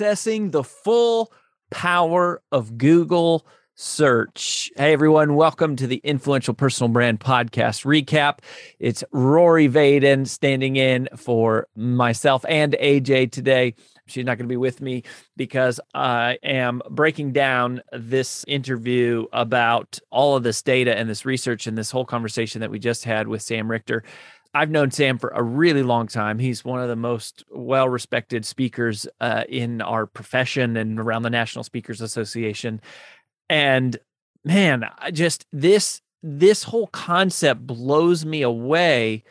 Accessing the full power of Google search. Hey everyone, welcome to the Influential Personal Brand Podcast recap. It's Rory Vaden standing in for myself and AJ today. She's not going to be with me because I am breaking down this interview about all of this data and this research and this whole conversation that we just had with Sam Richter I've known Sam for a really long time. He's one of the most well respected speakers uh, in our profession and around the National Speakers Association. And man, I just this this whole concept blows me away.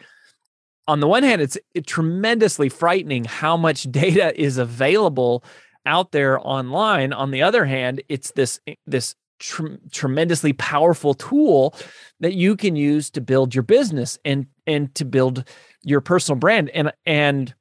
On the one hand, it's it, tremendously frightening how much data is available out there online. On the other hand, it's this this tr- tremendously powerful tool that you can use to build your business and and to build your personal brand and and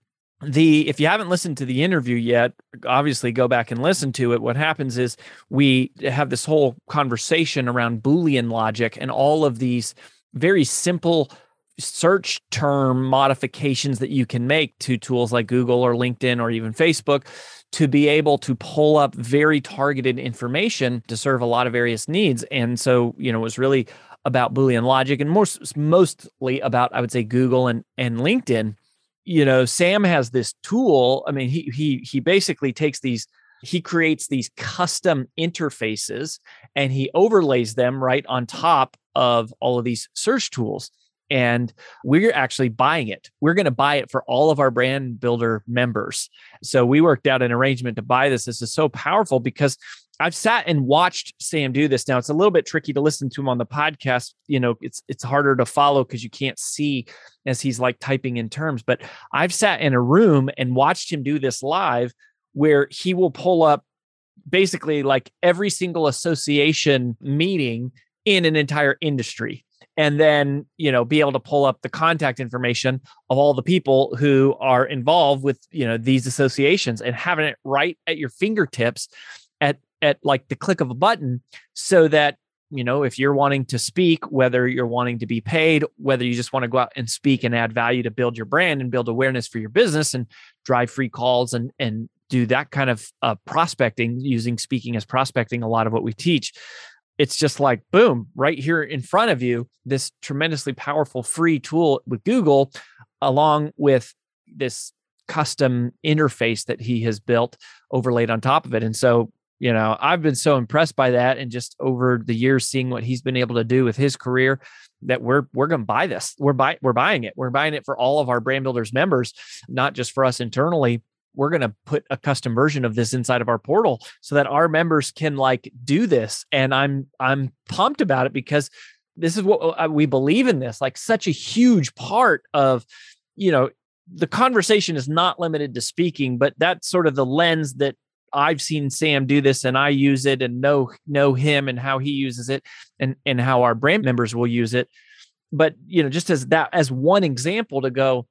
the if you haven't listened to the interview yet obviously go back and listen to it what happens is we have this whole conversation around boolean logic and all of these very simple search term modifications that you can make to tools like Google or LinkedIn or even Facebook to be able to pull up very targeted information to serve a lot of various needs. And so, you know, it was really about Boolean logic and more mostly about, I would say, Google and, and LinkedIn. You know, Sam has this tool. I mean, he he he basically takes these he creates these custom interfaces and he overlays them right on top of all of these search tools and we're actually buying it. We're going to buy it for all of our brand builder members. So we worked out an arrangement to buy this. This is so powerful because I've sat and watched Sam do this. Now it's a little bit tricky to listen to him on the podcast. You know, it's it's harder to follow because you can't see as he's like typing in terms. But I've sat in a room and watched him do this live where he will pull up basically like every single association meeting in an entire industry and then you know be able to pull up the contact information of all the people who are involved with you know these associations and having it right at your fingertips at at like the click of a button so that you know if you're wanting to speak whether you're wanting to be paid whether you just want to go out and speak and add value to build your brand and build awareness for your business and drive free calls and and do that kind of uh, prospecting using speaking as prospecting a lot of what we teach it's just like boom right here in front of you this tremendously powerful free tool with google along with this custom interface that he has built overlaid on top of it. And so you know i've been so impressed by that and just over the years seeing what he's been able to do with his career that we're we're going to buy this. We're buy, we're buying it. We're buying it for all of our brand builders members not just for us internally. We're going to put a custom version of this inside of our portal so that our members can like do this. And i'm i'm pumped about it because this is what uh, we believe in this like such a huge part of you know the conversation is not limited to speaking but that's sort of the lens that I've seen Sam do this and I use it and know know him and how he uses it and and how our brand members will use it. But you know just as that as one example to go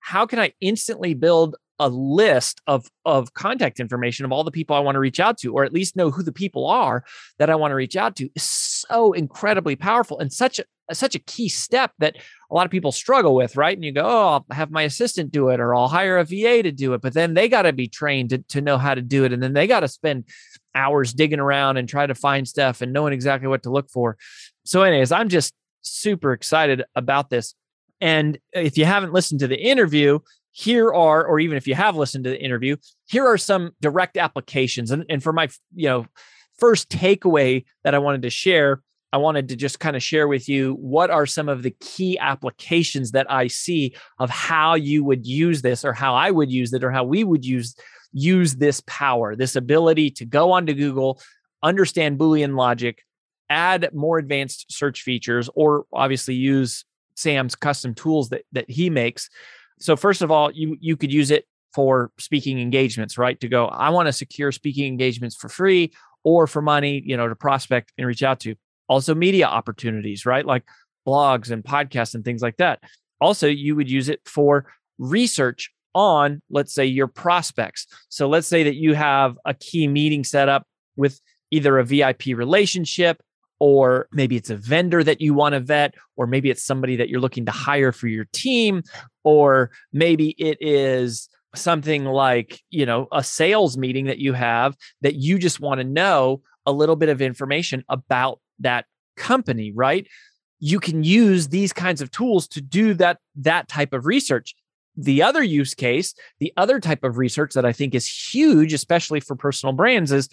how can I instantly build a list of of contact information of all the people I want to reach out to, or at least know who the people are that I want to reach out to, is so incredibly powerful and such a such a key step that a lot of people struggle with, right? And you go, oh, I'll have my assistant do it, or I'll hire a VA to do it, but then they got to be trained to, to know how to do it, and then they got to spend hours digging around and try to find stuff and knowing exactly what to look for. So, anyways, I'm just super excited about this. And if you haven't listened to the interview, here are, or even if you have listened to the interview, here are some direct applications. And, and for my, you know, first takeaway that I wanted to share, I wanted to just kind of share with you what are some of the key applications that I see of how you would use this or how I would use it or how we would use use this power, this ability to go onto Google, understand Boolean logic, add more advanced search features, or obviously use Sam's custom tools that that he makes so first of all, you you could use it for speaking engagements, right? To go, I want to secure speaking engagements for free or for money, you know, to prospect and reach out to. Also media opportunities, right? Like blogs and podcasts and things like that. Also, you would use it for research on, let's say, your prospects. So let's say that you have a key meeting set up with either a VIP relationship or maybe it's a vendor that you want to vet, or maybe it's somebody that you're looking to hire for your team, or maybe it is something like, you know, a sales meeting that you have that you just want to know a little bit of information about that company, right? You can use these kinds of tools to do that that type of research. The other use case, the other type of research that I think is huge, especially for personal brands, is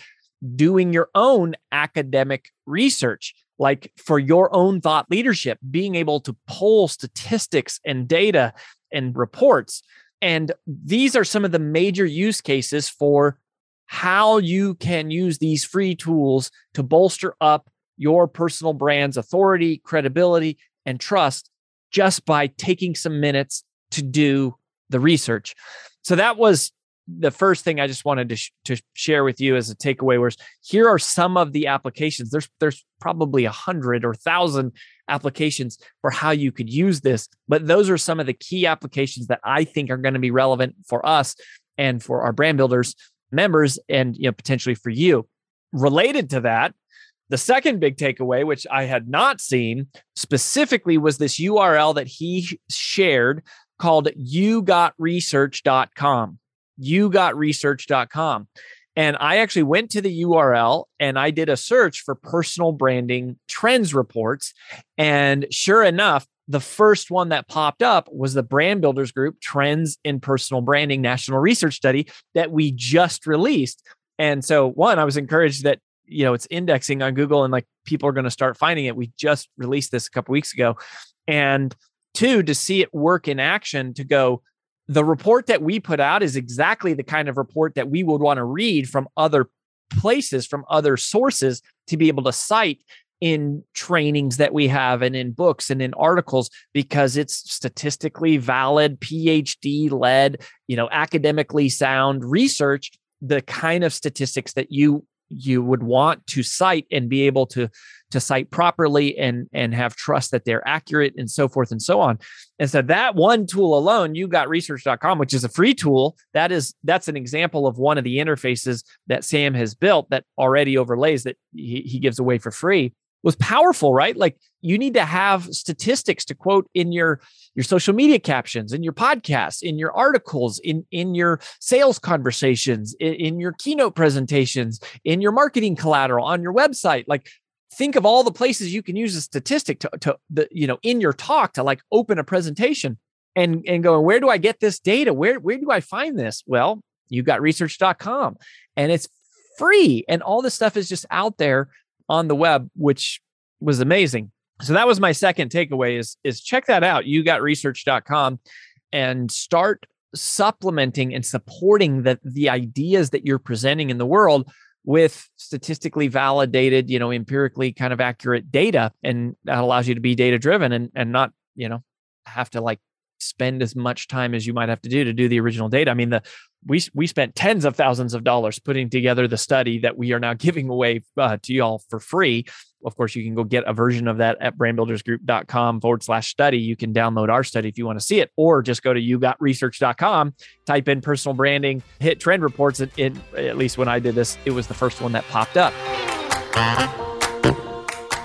doing your own academic research, like for your own thought leadership, being able to pull statistics and data and reports. And these are some of the major use cases for how you can use these free tools to bolster up your personal brand's authority, credibility, and trust just by taking some minutes to do the research. So that was the first thing I just wanted to, sh- to share with you as a takeaway was here are some of the applications. There's there's probably a hundred or thousand applications for how you could use this, but those are some of the key applications that I think are going to be relevant for us and for our brand builders members, and you know potentially for you. Related to that, the second big takeaway, which I had not seen specifically, was this URL that he shared called yougotresearch.com yougotresearch.com. And I actually went to the URL and I did a search for personal branding trends reports. And sure enough, the first one that popped up was the Brand Builders Group Trends in Personal Branding National Research Study that we just released. And so, one, I was encouraged that you know it's indexing on Google and like people are going to start finding it. We just released this a couple weeks ago. And two, to see it work in action to go, the report that we put out is exactly the kind of report that we would want to read from other places, from other sources to be able to cite in trainings that we have and in books and in articles because it's statistically valid phd led you know academically sound research the kind of statistics that you you would want to cite and be able to to cite properly and and have trust that they're accurate and so forth and so on. And so that one tool alone you got research.com which is a free tool. That is that's an example of one of the interfaces that sam has built that already overlays that he, he gives away for free was powerful right? Like you need to have statistics to quote in your your social media captions in your podcasts in your articles in in your sales conversations in, in your keynote presentations in your marketing collateral on your website. Like think of all the places you can use a statistic to, to the you know in your talk to like open a presentation and and going where do i get this data? Where where do i find this? Well you've got research.com and it's free and all this stuff is just out there on the web which was amazing so that was my second takeaway is is check that out you got research.com and start supplementing and supporting the the ideas that you're presenting in the world with statistically validated, you know, empirically kind of accurate data. And that allows you to be data driven and, and not, you know, have to like spend as much time as you might have to do to do the original data. I mean, the we we spent tens of thousands of dollars putting together the study that we are now giving away uh, to y'all for free. Of course, you can go get a version of that at brandbuildersgroup.com forward slash study. You can download our study if you want to see it, or just go to yougotresearch.com, type in personal branding, hit trend reports. And at least when I did this, it was the first one that popped up.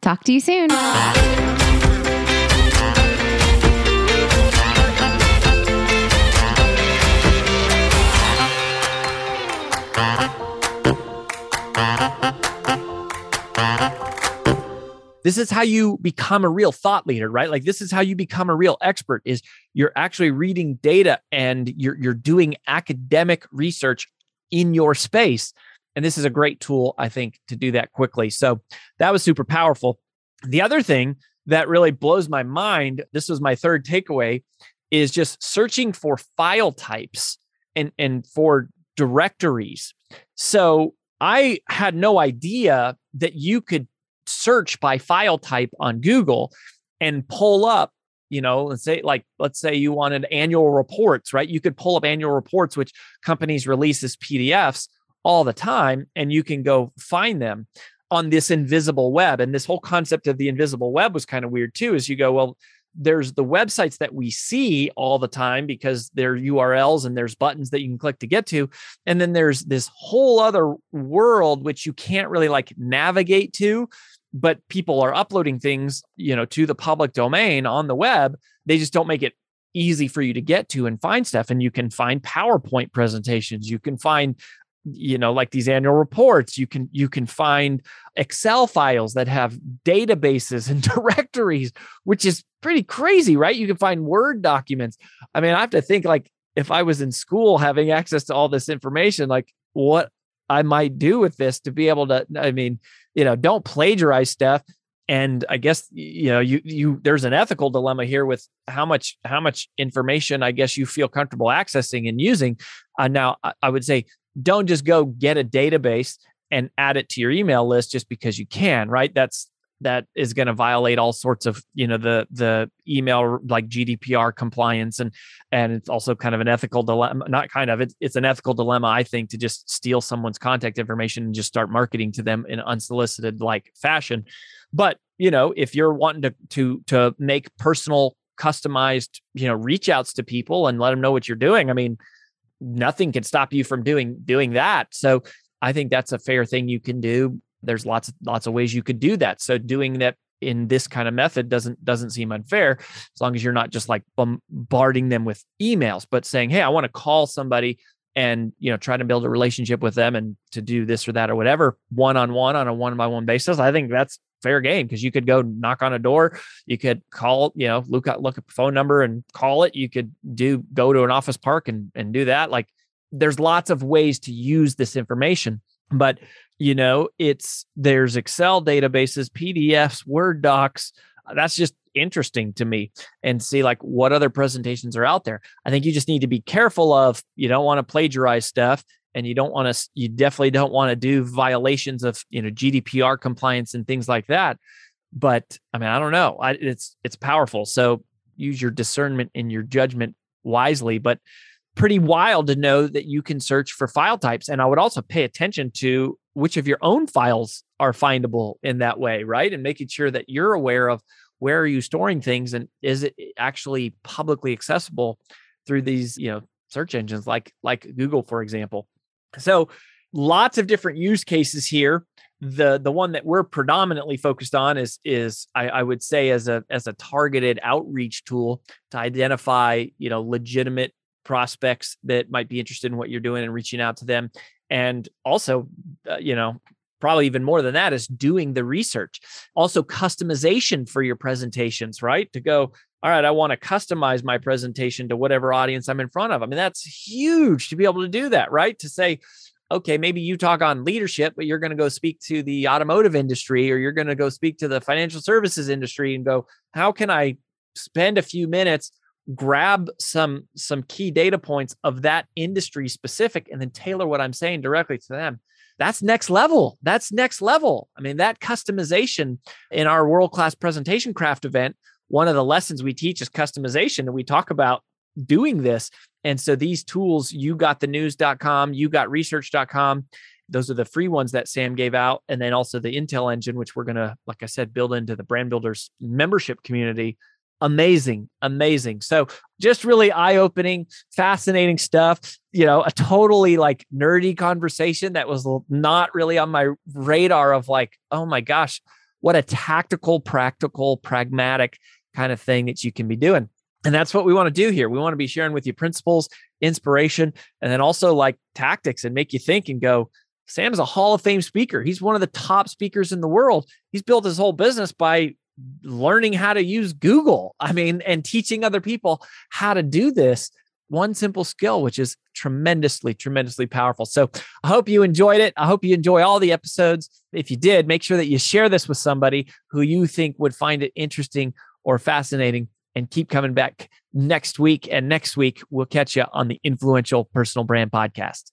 Talk to you soon. this is how you become a real thought leader right like this is how you become a real expert is you're actually reading data and you're you're doing academic research in your space and this is a great tool, I think, to do that quickly. So that was super powerful. The other thing that really blows my mind, this was my third takeaway, is just searching for file types and, and for directories. So I had no idea that you could search by file type on Google and pull up you know let's say like let's say you wanted annual reports right you could pull up annual reports which companies release as pdfs all the time and you can go find them on this invisible web and this whole concept of the invisible web was kind of weird too is you go well there's the websites that we see all the time because they're URLs and there's buttons that you can click to get to. And then there's this whole other world which you can't really like navigate to, but people are uploading things, you know, to the public domain on the web. They just don't make it easy for you to get to and find stuff. And you can find PowerPoint presentations, you can find you know like these annual reports you can you can find excel files that have databases and directories which is pretty crazy right? You can find word documents. I mean i have to think like if i was in school having access to all this information like what i might do with this to be able to i mean you know don't plagiarize stuff. And i guess you know you you there's an ethical dilemma here with how much how much information i guess you feel comfortable accessing and using. Uh, now I, I would say don't just go get a database and add it to your email list just because you can, right? That's that is going to violate all sorts of you know the the email like gdpr compliance and and it's also kind of an ethical dilemma not kind of it's, it's an ethical dilemma i think to just steal someone's contact information and just start marketing to them in unsolicited like fashion but you know if you're wanting to to to make personal customized you know reach outs to people and let them know what you're doing i mean nothing can stop you from doing doing that. So I think that's a fair thing you can do. There's lots lots of ways you could do that. So doing that in this kind of method doesn't doesn't seem unfair as long as you're not just like bombarding them with emails but saying hey i want to call somebody and you know try to build a relationship with them and to do this or that or whatever one on one on a one by one basis i think that's fair game because you could go knock on a door, you could call, you know, look up look up a phone number and call it. You could do go to an office park and and do that. Like there's lots of ways to use this information, but you know, it's there's Excel databases, PDFs, Word docs. Uh, that's just interesting to me and see like what other presentations are out there. I think you just need to be careful of you don't want to plagiarize stuff and you don't want to you definitely don't want to do violations of you know gdpr compliance and things like that but i mean i don't know I, it's it's powerful so use your discernment and your judgment wisely but pretty wild to know that you can search for file types and i would also pay attention to which of your own files are findable in that way right and making sure that you're aware of where are you storing things and is it eh, actually publicly accessible through these you know search engines like like google for example so lots of different use cases here. The the one that we're predominantly focused on is is I, I would say as a as a targeted outreach tool to identify you know legitimate prospects that might be interested in what you're doing and reaching out to them and also uh, you know probably even more than that is doing the research. Also, customization for your presentations, right? To go, all right, I want to customize my presentation to whatever audience I'm in front of. I mean, that's huge to be able to do that, right? To say, okay, maybe you talk on leadership, but you're going to go speak to the automotive industry or you're going to go speak to the financial services industry and go, how can I spend a few minutes grab some some key data points of that industry specific and then tailor what I'm saying directly to them that's next level. That's next level. I mean, that customization in our world class presentation craft event, one of the lessons we teach is customization. And we talk about doing this. And so these tools, you got the news.com, you got research.com. Those are the free ones that Sam gave out. And then also the Intel engine, which we're going to, like I said, build into the brand builders membership community amazing amazing so just really eye-opening fascinating stuff you know a totally like nerdy conversation that was not really on my radar of like oh my gosh what a tactical practical pragmatic kind of thing that you can be doing and that's what we want to do here we want to be sharing with you principles inspiration and then also like tactics and make you think and go sam's a hall of fame speaker he's one of the top speakers in the world he's built his whole business by learning how to use Google. I mean, and teaching other people how to do this one simple skill, which is tremendously, tremendously powerful. So I hope you enjoyed it. I hope you enjoy all the episodes. If you did, make sure that you share this with somebody who you think would find it interesting or fascinating and keep coming back next week. And next week, we'll catch you on the Influential Personal Brand Podcast.